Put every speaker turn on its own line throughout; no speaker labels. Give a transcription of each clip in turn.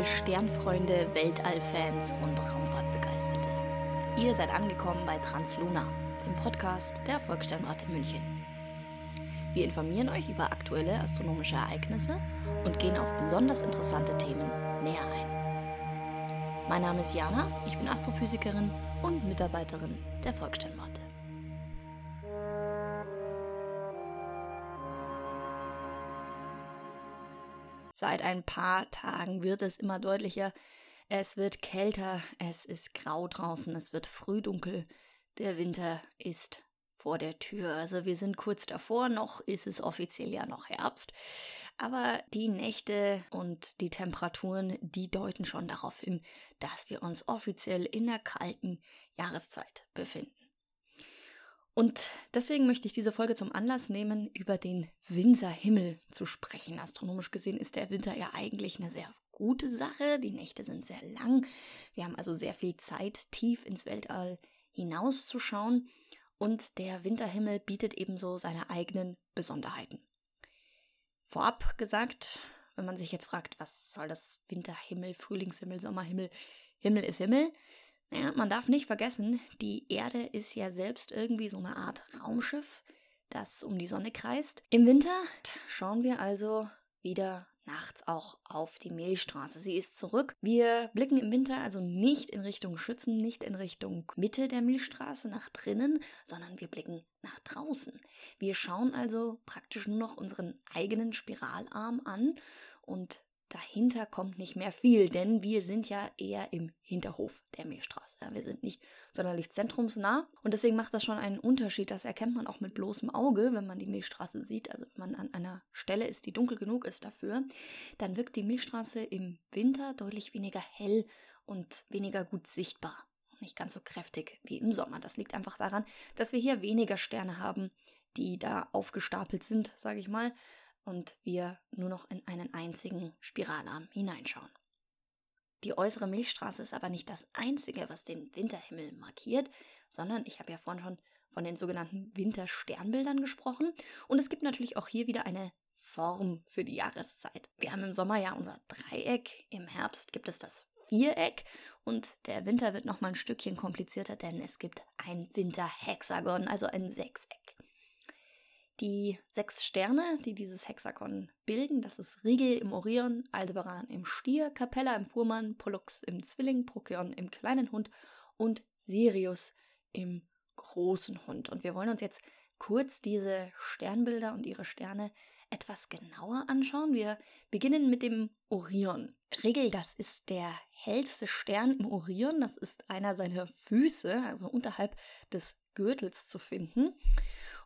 Liebe Sternfreunde, Weltallfans und Raumfahrtbegeisterte. Ihr seid angekommen bei Transluna, dem Podcast der Volkssternwarte München. Wir informieren euch über aktuelle astronomische Ereignisse und gehen auf besonders interessante Themen näher ein. Mein Name ist Jana, ich bin Astrophysikerin und Mitarbeiterin der Volkssternwarte. Seit ein paar Tagen wird es immer deutlicher. Es wird kälter, es ist grau draußen, es wird frühdunkel. Der Winter ist vor der Tür. Also wir sind kurz davor, noch ist es offiziell ja noch Herbst. Aber die Nächte und die Temperaturen, die deuten schon darauf hin, dass wir uns offiziell in der kalten Jahreszeit befinden. Und deswegen möchte ich diese Folge zum Anlass nehmen, über den Winterhimmel zu sprechen. Astronomisch gesehen ist der Winter ja eigentlich eine sehr gute Sache. Die Nächte sind sehr lang. Wir haben also sehr viel Zeit, tief ins Weltall hinauszuschauen. Und der Winterhimmel bietet ebenso seine eigenen Besonderheiten. Vorab gesagt, wenn man sich jetzt fragt, was soll das Winterhimmel, Frühlingshimmel, Sommerhimmel, Himmel ist Himmel, naja, man darf nicht vergessen, die Erde ist ja selbst irgendwie so eine Art Raumschiff, das um die Sonne kreist. Im Winter schauen wir also wieder nachts auch auf die Milchstraße. Sie ist zurück. Wir blicken im Winter also nicht in Richtung Schützen, nicht in Richtung Mitte der Milchstraße nach drinnen, sondern wir blicken nach draußen. Wir schauen also praktisch nur noch unseren eigenen Spiralarm an und dahinter kommt nicht mehr viel, denn wir sind ja eher im Hinterhof der Milchstraße. Wir sind nicht sonderlich zentrumsnah und deswegen macht das schon einen Unterschied. Das erkennt man auch mit bloßem Auge, wenn man die Milchstraße sieht. Also wenn man an einer Stelle ist, die dunkel genug ist dafür, dann wirkt die Milchstraße im Winter deutlich weniger hell und weniger gut sichtbar. Nicht ganz so kräftig wie im Sommer. Das liegt einfach daran, dass wir hier weniger Sterne haben, die da aufgestapelt sind, sage ich mal, und wir nur noch in einen einzigen Spiralarm hineinschauen. Die äußere Milchstraße ist aber nicht das Einzige, was den Winterhimmel markiert, sondern ich habe ja vorhin schon von den sogenannten Wintersternbildern gesprochen. Und es gibt natürlich auch hier wieder eine Form für die Jahreszeit. Wir haben im Sommer ja unser Dreieck, im Herbst gibt es das Viereck und der Winter wird nochmal ein Stückchen komplizierter, denn es gibt ein Winterhexagon, also ein Sechseck. Die sechs Sterne, die dieses Hexagon bilden, das ist Rigel im Orion, Aldebaran im Stier, Capella im Fuhrmann, Pollux im Zwilling, Procyon im kleinen Hund und Sirius im großen Hund. Und wir wollen uns jetzt kurz diese Sternbilder und ihre Sterne etwas genauer anschauen. Wir beginnen mit dem Orion. Rigel, das ist der hellste Stern im Orion. Das ist einer seiner Füße, also unterhalb des Gürtels zu finden.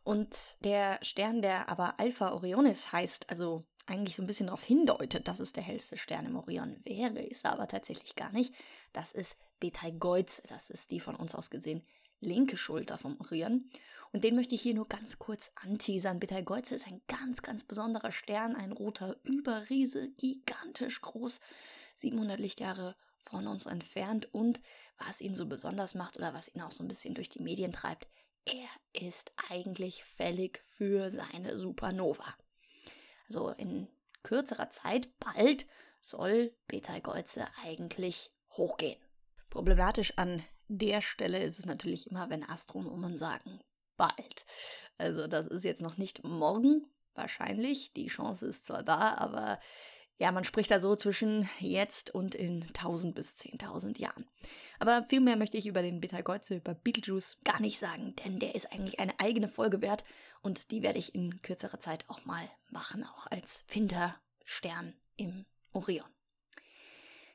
Und der Stern, der aber Alpha Orionis heißt, also eigentlich so ein bisschen darauf hindeutet, dass es der hellste Stern im Orion wäre, ist er aber tatsächlich gar nicht. Das ist Betelgeuse, das ist die von uns aus gesehen linke Schulter vom Orion. Und den möchte ich hier nur ganz kurz anteasern. Betelgeuse ist ein ganz, ganz besonderer Stern, ein roter Überriese, gigantisch groß, 700 Lichtjahre von uns entfernt. Und was ihn so besonders macht oder was ihn auch so ein bisschen durch die Medien treibt, er ist eigentlich fällig für seine Supernova. Also in kürzerer Zeit, bald, soll Betelgeuse eigentlich hochgehen. Problematisch an der Stelle ist es natürlich immer, wenn Astronomen sagen, bald. Also das ist jetzt noch nicht morgen, wahrscheinlich. Die Chance ist zwar da, aber ja, man spricht da so zwischen jetzt und in 1000 bis 10.000 Jahren. Aber viel mehr möchte ich über den Betelgeuse, über Betelgeuse gar nicht sagen, denn der ist eigentlich eine eigene Folge wert und die werde ich in kürzerer Zeit auch mal machen, auch als Winterstern im Orion.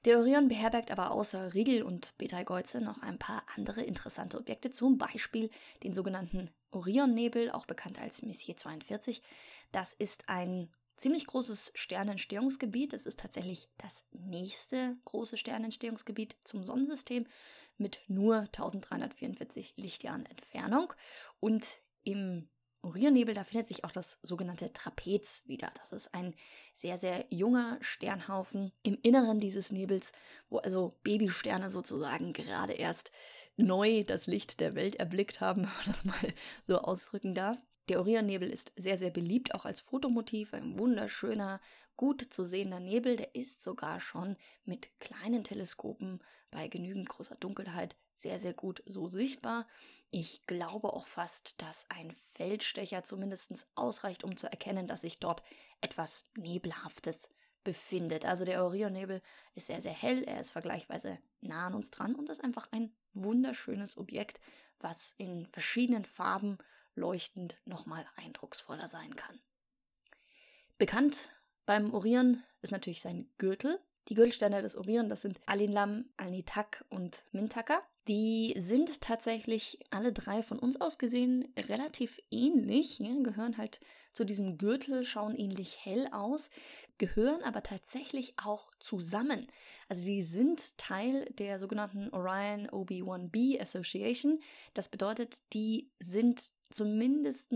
Der Orion beherbergt aber außer Riegel und Betelgeuse noch ein paar andere interessante Objekte, zum Beispiel den sogenannten Orionnebel, auch bekannt als Messier 42. Das ist ein ziemlich großes Sternentstehungsgebiet. Es ist tatsächlich das nächste große Sternentstehungsgebiet zum Sonnensystem mit nur 1344 Lichtjahren Entfernung. Und im Orionnebel, da findet sich auch das sogenannte Trapez wieder. Das ist ein sehr, sehr junger Sternhaufen im Inneren dieses Nebels, wo also Babysterne sozusagen gerade erst neu das Licht der Welt erblickt haben, wenn man das mal so ausdrücken darf. Der Orionnebel ist sehr, sehr beliebt, auch als Fotomotiv, ein wunderschöner, gut zu sehender Nebel, der ist sogar schon mit kleinen Teleskopen bei genügend großer Dunkelheit sehr, sehr gut so sichtbar. Ich glaube auch fast, dass ein Feldstecher zumindest ausreicht, um zu erkennen, dass sich dort etwas Nebelhaftes befindet. Also der Orionnebel ist sehr, sehr hell, er ist vergleichsweise nah an uns dran und ist einfach ein wunderschönes Objekt, was in verschiedenen Farben leuchtend nochmal eindrucksvoller sein kann. Bekannt beim Orion ist natürlich sein Gürtel. Die Gürtelsterne des Orion, das sind Alinlam, Alnitak und Mintaka. Die sind tatsächlich alle drei von uns aus gesehen relativ ähnlich, ja, gehören halt zu diesem Gürtel, schauen ähnlich hell aus, gehören aber tatsächlich auch zusammen. Also die sind Teil der sogenannten Orion OB1b Association. Das bedeutet, die sind zumindest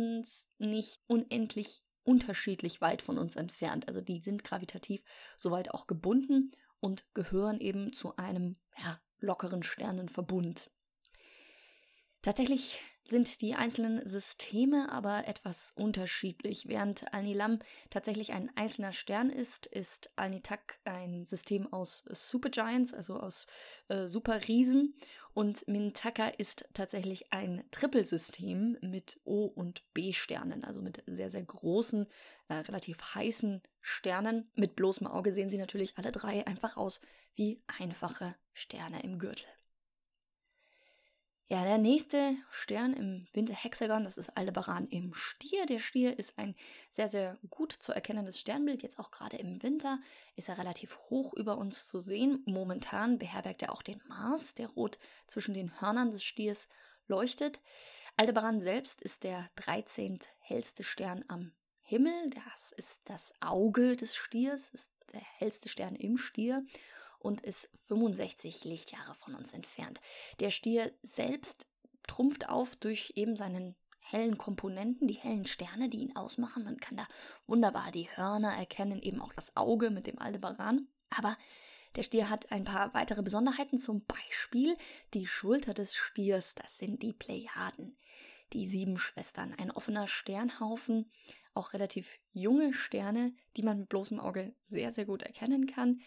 nicht unendlich unterschiedlich weit von uns entfernt. Also die sind gravitativ soweit auch gebunden und gehören eben zu einem ja, lockeren Sternenverbund. Tatsächlich sind die einzelnen Systeme aber etwas unterschiedlich. Während Alnilam tatsächlich ein einzelner Stern ist, ist Alnitak ein System aus Supergiants, also aus äh, Superriesen. Und Mintaka ist tatsächlich ein Trippelsystem mit O- und B-Sternen, also mit sehr, sehr großen, äh, relativ heißen Sternen. Mit bloßem Auge sehen sie natürlich alle drei einfach aus wie einfache Sterne im Gürtel. Ja, der nächste Stern im Winterhexagon, das ist Aldebaran im Stier. Der Stier ist ein sehr, sehr gut zu erkennendes Sternbild. Jetzt auch gerade im Winter ist er relativ hoch über uns zu sehen. Momentan beherbergt er auch den Mars, der rot zwischen den Hörnern des Stiers leuchtet. Aldebaran selbst ist der 13. hellste Stern am Himmel. Das ist das Auge des Stiers, ist der hellste Stern im Stier und ist 65 Lichtjahre von uns entfernt. Der Stier selbst trumpft auf durch eben seinen hellen Komponenten, die hellen Sterne, die ihn ausmachen. Man kann da wunderbar die Hörner erkennen, eben auch das Auge mit dem Aldebaran. Aber der Stier hat ein paar weitere Besonderheiten, zum Beispiel die Schulter des Stiers, das sind die Plejaden, die sieben Schwestern, ein offener Sternhaufen, auch relativ junge Sterne, die man mit bloßem Auge sehr, sehr gut erkennen kann.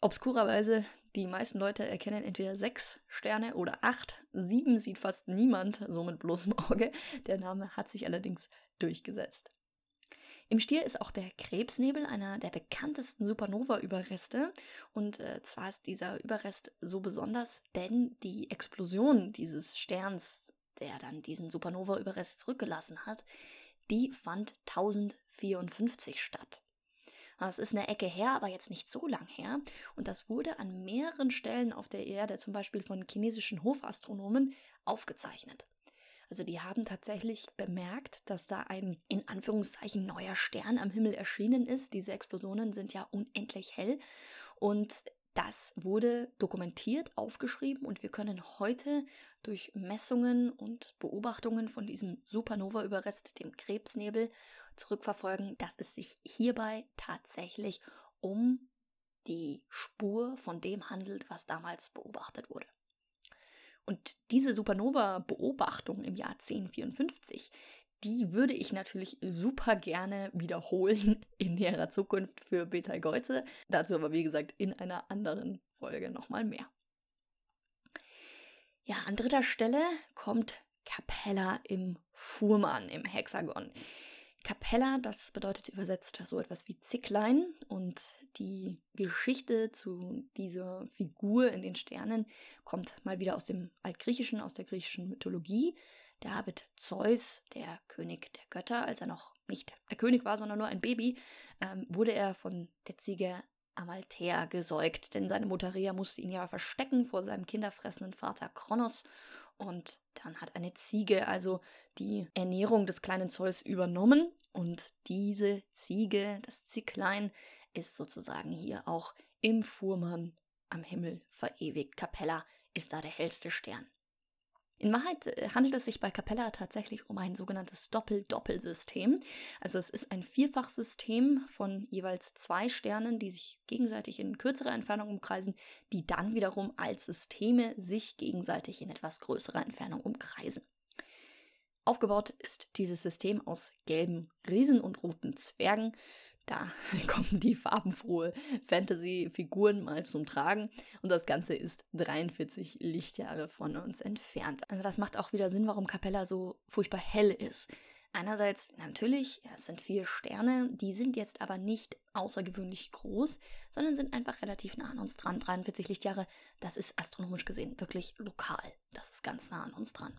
Obskurerweise, die meisten Leute erkennen entweder sechs Sterne oder acht. Sieben sieht fast niemand, so mit bloßem Auge. Der Name hat sich allerdings durchgesetzt. Im Stier ist auch der Krebsnebel einer der bekanntesten Supernova-Überreste. Und äh, zwar ist dieser Überrest so besonders, denn die Explosion dieses Sterns, der dann diesen Supernova-Überrest zurückgelassen hat, die fand 1054 statt. Es ist eine Ecke her, aber jetzt nicht so lang her. Und das wurde an mehreren Stellen auf der Erde, zum Beispiel von chinesischen Hofastronomen, aufgezeichnet. Also die haben tatsächlich bemerkt, dass da ein in Anführungszeichen neuer Stern am Himmel erschienen ist. Diese Explosionen sind ja unendlich hell und das wurde dokumentiert, aufgeschrieben und wir können heute durch Messungen und Beobachtungen von diesem Supernova-Überrest, dem Krebsnebel, zurückverfolgen, dass es sich hierbei tatsächlich um die Spur von dem handelt, was damals beobachtet wurde. Und diese Supernova-Beobachtung im Jahr 1054, die würde ich natürlich super gerne wiederholen in näherer Zukunft für Beta Geuze. Dazu aber, wie gesagt, in einer anderen Folge nochmal mehr. Ja, an dritter Stelle kommt Capella im Fuhrmann im Hexagon. Capella, das bedeutet übersetzt so etwas wie Zicklein. Und die Geschichte zu dieser Figur in den Sternen kommt mal wieder aus dem Altgriechischen, aus der griechischen Mythologie. Da wird Zeus, der König der Götter, als er noch nicht der König war, sondern nur ein Baby, ähm, wurde er von der Ziege Amalthea gesäugt, denn seine Mutter Rhea musste ihn ja verstecken vor seinem kinderfressenden Vater Kronos und dann hat eine Ziege also die Ernährung des kleinen Zeus übernommen. Und diese Ziege, das Zicklein, ist sozusagen hier auch im Fuhrmann am Himmel verewigt. Capella ist da der hellste Stern. In Wahrheit äh, handelt es sich bei Capella tatsächlich um ein sogenanntes Doppel-Doppel-System. Also es ist ein Vierfachsystem von jeweils zwei Sternen, die sich gegenseitig in kürzerer Entfernung umkreisen, die dann wiederum als Systeme sich gegenseitig in etwas größerer Entfernung umkreisen. Aufgebaut ist dieses System aus gelben Riesen und roten Zwergen. Da kommen die farbenfrohe Fantasy-Figuren mal zum Tragen und das Ganze ist 43 Lichtjahre von uns entfernt. Also das macht auch wieder Sinn, warum Capella so furchtbar hell ist. Einerseits natürlich, es sind vier Sterne, die sind jetzt aber nicht außergewöhnlich groß, sondern sind einfach relativ nah an uns dran. 43 Lichtjahre, das ist astronomisch gesehen wirklich lokal. Das ist ganz nah an uns dran.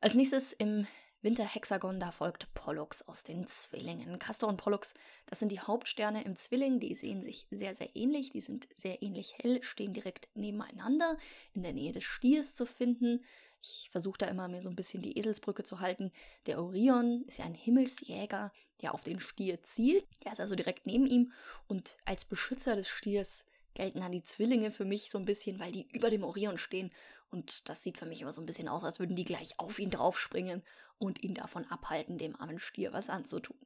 Als nächstes im Winterhexagon, da folgt Pollux aus den Zwillingen. Castor und Pollux, das sind die Hauptsterne im Zwilling, die sehen sich sehr, sehr ähnlich, die sind sehr ähnlich hell, stehen direkt nebeneinander, in der Nähe des Stiers zu finden. Ich versuche da immer mir so ein bisschen die Eselsbrücke zu halten. Der Orion ist ja ein Himmelsjäger, der auf den Stier zielt. Der ist also direkt neben ihm und als Beschützer des Stiers gelten dann die Zwillinge für mich so ein bisschen, weil die über dem Orion stehen und das sieht für mich immer so ein bisschen aus, als würden die gleich auf ihn draufspringen und ihn davon abhalten, dem armen Stier was anzutun.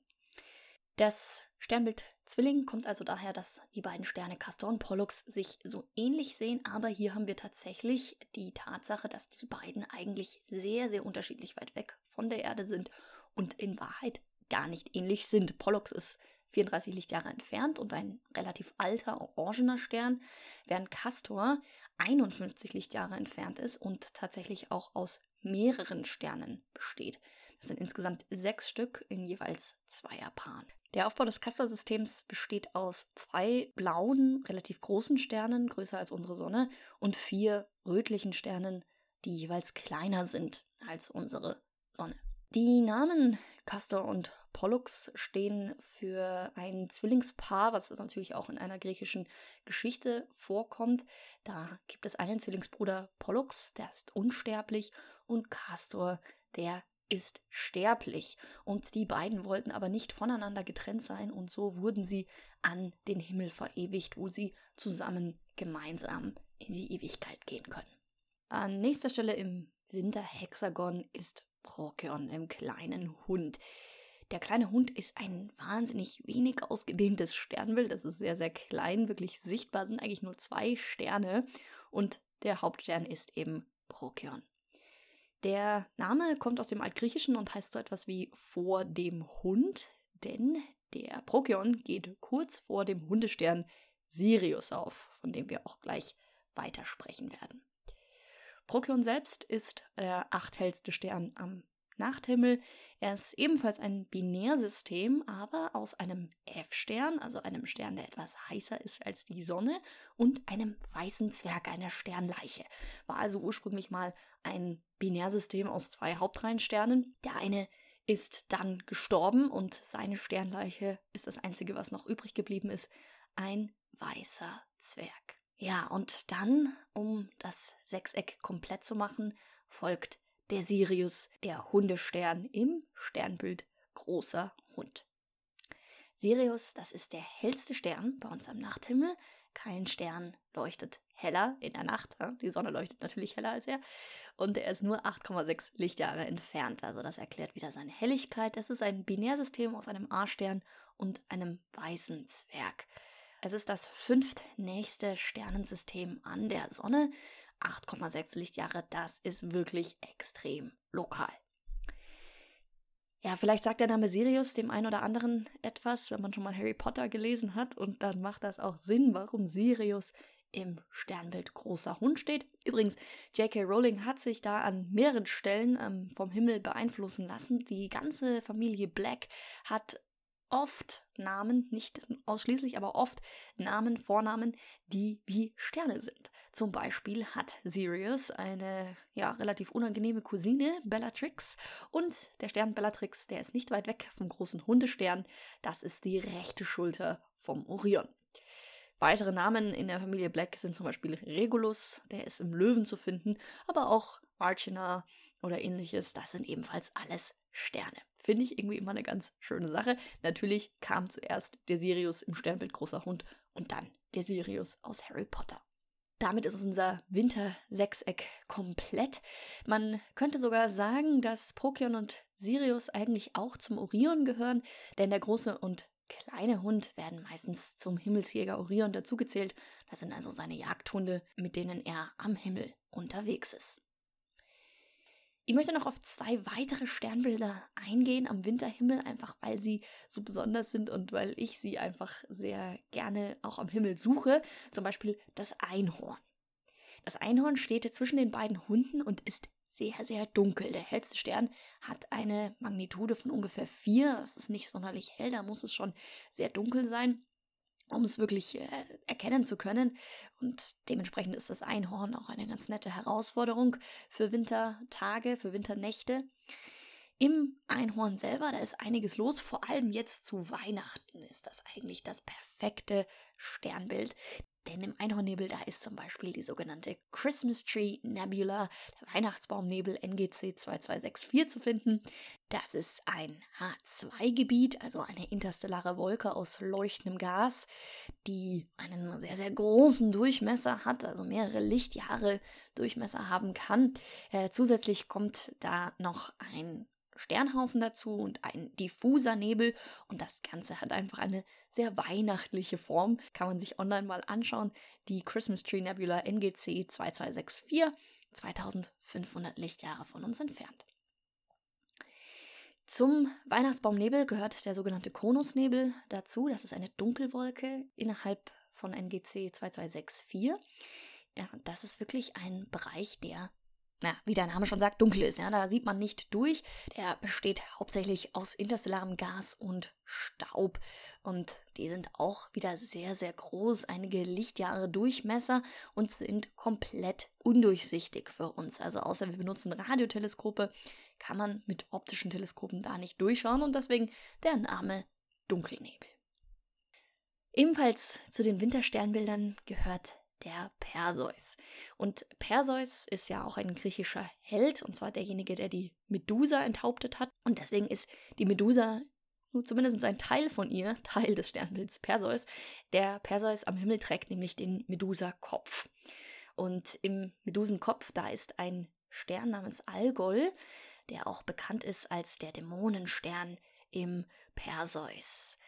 Das Sternbild Zwilling kommt also daher, dass die beiden Sterne Castor und Pollux sich so ähnlich sehen, aber hier haben wir tatsächlich die Tatsache, dass die beiden eigentlich sehr, sehr unterschiedlich weit weg von der Erde sind und in Wahrheit gar nicht ähnlich sind. Pollux ist 34 Lichtjahre entfernt und ein relativ alter orangener Stern, während Castor 51 Lichtjahre entfernt ist und tatsächlich auch aus mehreren Sternen besteht. Das sind insgesamt sechs Stück in jeweils Zweierpaaren. Der Aufbau des Castor-Systems besteht aus zwei blauen, relativ großen Sternen, größer als unsere Sonne, und vier rötlichen Sternen, die jeweils kleiner sind als unsere Sonne. Die Namen Castor und Pollux stehen für ein Zwillingspaar, was natürlich auch in einer griechischen Geschichte vorkommt. Da gibt es einen Zwillingsbruder Pollux, der ist unsterblich, und Castor, der ist sterblich. Und die beiden wollten aber nicht voneinander getrennt sein und so wurden sie an den Himmel verewigt, wo sie zusammen gemeinsam in die Ewigkeit gehen können. An nächster Stelle im Winterhexagon ist Procyon im kleinen Hund. Der kleine Hund ist ein wahnsinnig wenig ausgedehntes Sternbild. Das ist sehr, sehr klein, wirklich sichtbar sind eigentlich nur zwei Sterne und der Hauptstern ist eben Procyon. Der Name kommt aus dem Altgriechischen und heißt so etwas wie vor dem Hund, denn der Procyon geht kurz vor dem Hundestern Sirius auf, von dem wir auch gleich weitersprechen werden. Procyon selbst ist der achthellste Stern am Nachthimmel. Er ist ebenfalls ein Binärsystem, aber aus einem F-Stern, also einem Stern, der etwas heißer ist als die Sonne, und einem weißen Zwerg, einer Sternleiche. War also ursprünglich mal ein Binärsystem aus zwei Hauptreihensternen. Der eine ist dann gestorben und seine Sternleiche ist das einzige, was noch übrig geblieben ist. Ein weißer Zwerg. Ja, und dann, um das Sechseck komplett zu machen, folgt der Sirius, der Hundestern im Sternbild großer Hund. Sirius, das ist der hellste Stern bei uns am Nachthimmel. Kein Stern leuchtet heller in der Nacht. Die Sonne leuchtet natürlich heller als er. Und er ist nur 8,6 Lichtjahre entfernt. Also das erklärt wieder seine Helligkeit. Es ist ein Binärsystem aus einem A-Stern und einem weißen Zwerg. Es ist das fünftnächste Sternensystem an der Sonne. 8,6 Lichtjahre, das ist wirklich extrem lokal. Ja, vielleicht sagt der Name Sirius dem einen oder anderen etwas, wenn man schon mal Harry Potter gelesen hat. Und dann macht das auch Sinn, warum Sirius im Sternbild großer Hund steht. Übrigens, J.K. Rowling hat sich da an mehreren Stellen ähm, vom Himmel beeinflussen lassen. Die ganze Familie Black hat oft Namen, nicht ausschließlich, aber oft Namen, Vornamen, die wie Sterne sind. Zum Beispiel hat Sirius eine ja, relativ unangenehme Cousine, Bellatrix, und der Stern Bellatrix, der ist nicht weit weg vom großen Hundestern, das ist die rechte Schulter vom Orion. Weitere Namen in der Familie Black sind zum Beispiel Regulus, der ist im Löwen zu finden, aber auch Archina oder ähnliches, das sind ebenfalls alles Sterne. Finde ich irgendwie immer eine ganz schöne Sache. Natürlich kam zuerst der Sirius im Sternbild Großer Hund und dann der Sirius aus Harry Potter. Damit ist unser Winter-Sechseck komplett. Man könnte sogar sagen, dass Procyon und Sirius eigentlich auch zum Orion gehören, denn der große und kleine Hund werden meistens zum Himmelsjäger Orion dazugezählt. Das sind also seine Jagdhunde, mit denen er am Himmel unterwegs ist. Ich möchte noch auf zwei weitere Sternbilder eingehen am Winterhimmel, einfach weil sie so besonders sind und weil ich sie einfach sehr gerne auch am Himmel suche. Zum Beispiel das Einhorn. Das Einhorn steht zwischen den beiden Hunden und ist sehr, sehr dunkel. Der hellste Stern hat eine Magnitude von ungefähr 4. Das ist nicht sonderlich hell, da muss es schon sehr dunkel sein um es wirklich äh, erkennen zu können. Und dementsprechend ist das Einhorn auch eine ganz nette Herausforderung für Wintertage, für Winternächte. Im Einhorn selber, da ist einiges los. Vor allem jetzt zu Weihnachten ist das eigentlich das perfekte Sternbild. Denn im Einhornnebel, da ist zum Beispiel die sogenannte Christmas Tree Nebula, der Weihnachtsbaumnebel NGC 2264 zu finden. Das ist ein H2-Gebiet, also eine interstellare Wolke aus leuchtendem Gas, die einen sehr, sehr großen Durchmesser hat, also mehrere Lichtjahre Durchmesser haben kann. Äh, zusätzlich kommt da noch ein Sternhaufen dazu und ein diffuser Nebel und das Ganze hat einfach eine sehr weihnachtliche Form. Kann man sich online mal anschauen. Die Christmas Tree Nebula NGC 2264, 2500 Lichtjahre von uns entfernt. Zum Weihnachtsbaumnebel gehört der sogenannte Konusnebel dazu. Das ist eine Dunkelwolke innerhalb von NGC 2264. Ja, das ist wirklich ein Bereich, der na, wie der Name schon sagt, dunkel ist. Ja, da sieht man nicht durch. Der besteht hauptsächlich aus interstellarem Gas und Staub. Und die sind auch wieder sehr, sehr groß, einige Lichtjahre Durchmesser und sind komplett undurchsichtig für uns. Also außer wir benutzen Radioteleskope, kann man mit optischen Teleskopen da nicht durchschauen und deswegen der Name Dunkelnebel. Ebenfalls zu den Wintersternbildern gehört der Perseus. Und Perseus ist ja auch ein griechischer Held, und zwar derjenige, der die Medusa enthauptet hat. Und deswegen ist die Medusa, zumindest ein Teil von ihr, Teil des Sternbilds Perseus. Der Perseus am Himmel trägt nämlich den Medusa-Kopf. Und im Medusenkopf, da ist ein Stern namens Algol, der auch bekannt ist als der Dämonenstern im Perseus.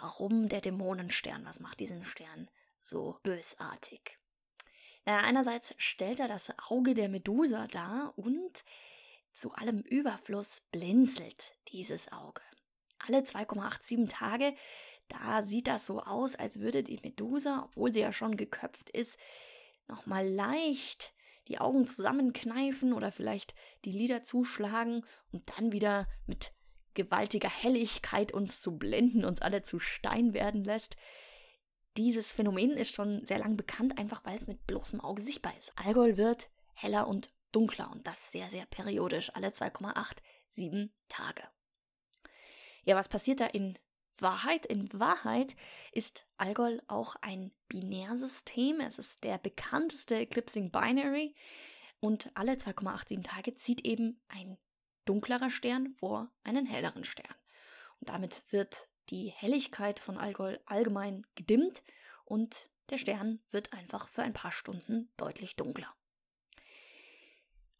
Warum der Dämonenstern? Was macht diesen Stern so bösartig? Naja, einerseits stellt er das Auge der Medusa dar und zu allem Überfluss blinzelt dieses Auge. Alle 2,87 Tage, da sieht das so aus, als würde die Medusa, obwohl sie ja schon geköpft ist, nochmal leicht die Augen zusammenkneifen oder vielleicht die Lider zuschlagen und dann wieder mit gewaltiger Helligkeit uns zu blenden, uns alle zu Stein werden lässt. Dieses Phänomen ist schon sehr lang bekannt, einfach weil es mit bloßem Auge sichtbar ist. Alkohol wird heller und dunkler und das sehr, sehr periodisch, alle 2,87 Tage. Ja, was passiert da in Wahrheit? In Wahrheit ist Algol auch ein Binärsystem. Es ist der bekannteste Eclipsing Binary und alle 2,87 Tage zieht eben ein dunklerer Stern vor einen helleren Stern. Und damit wird die Helligkeit von Algol allgemein gedimmt und der Stern wird einfach für ein paar Stunden deutlich dunkler.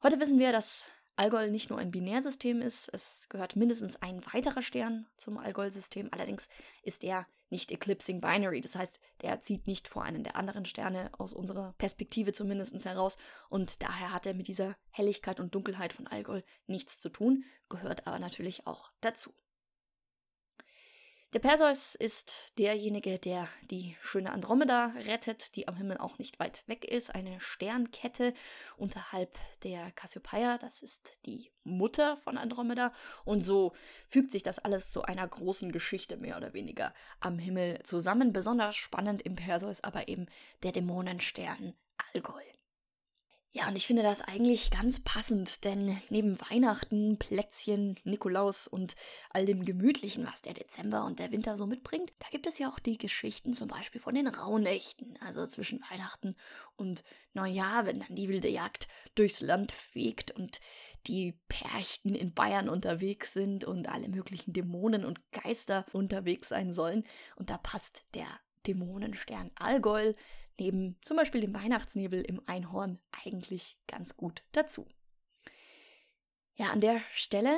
Heute wissen wir, dass Algol nicht nur ein Binärsystem ist, es gehört mindestens ein weiterer Stern zum Algol-System, allerdings ist er nicht Eclipsing Binary, das heißt, der zieht nicht vor einen der anderen Sterne aus unserer Perspektive zumindest heraus und daher hat er mit dieser Helligkeit und Dunkelheit von Algol nichts zu tun, gehört aber natürlich auch dazu. Der Perseus ist derjenige, der die schöne Andromeda rettet, die am Himmel auch nicht weit weg ist. Eine Sternkette unterhalb der Cassiopeia. Das ist die Mutter von Andromeda. Und so fügt sich das alles zu einer großen Geschichte mehr oder weniger am Himmel zusammen. Besonders spannend im Perseus aber eben der Dämonenstern Algol. Ja, und ich finde das eigentlich ganz passend, denn neben Weihnachten, Plätzchen, Nikolaus und all dem Gemütlichen, was der Dezember und der Winter so mitbringt, da gibt es ja auch die Geschichten zum Beispiel von den Rauhnächten, also zwischen Weihnachten und Neujahr, wenn dann die wilde Jagd durchs Land fegt und die Perchten in Bayern unterwegs sind und alle möglichen Dämonen und Geister unterwegs sein sollen. Und da passt der Dämonenstern Allgäu neben zum Beispiel dem Weihnachtsnebel im Einhorn eigentlich ganz gut dazu. Ja, an der Stelle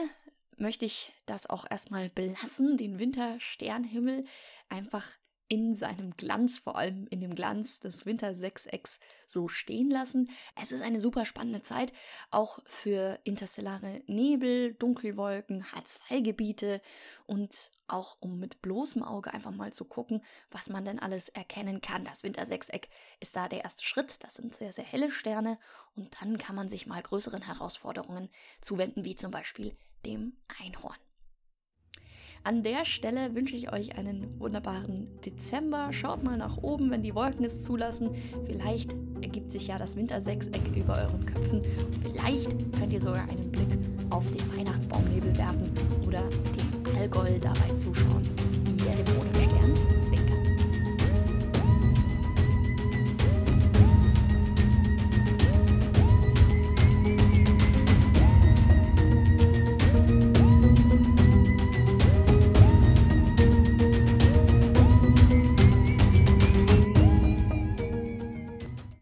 möchte ich das auch erstmal belassen, den Wintersternhimmel einfach in seinem Glanz, vor allem in dem Glanz des Wintersechsecks, so stehen lassen. Es ist eine super spannende Zeit, auch für interstellare Nebel, Dunkelwolken, H2-Gebiete und auch um mit bloßem Auge einfach mal zu gucken, was man denn alles erkennen kann. Das Wintersechseck ist da der erste Schritt. Das sind sehr, sehr helle Sterne und dann kann man sich mal größeren Herausforderungen zuwenden, wie zum Beispiel dem Einhorn. An der Stelle wünsche ich euch einen wunderbaren Dezember. Schaut mal nach oben, wenn die Wolken es zulassen. Vielleicht ergibt sich ja das Wintersechseck über euren Köpfen. Vielleicht könnt ihr sogar einen Blick auf den Weihnachtsbaumnebel werfen oder dem Allgäu dabei zuschauen, wie er dem Mondstern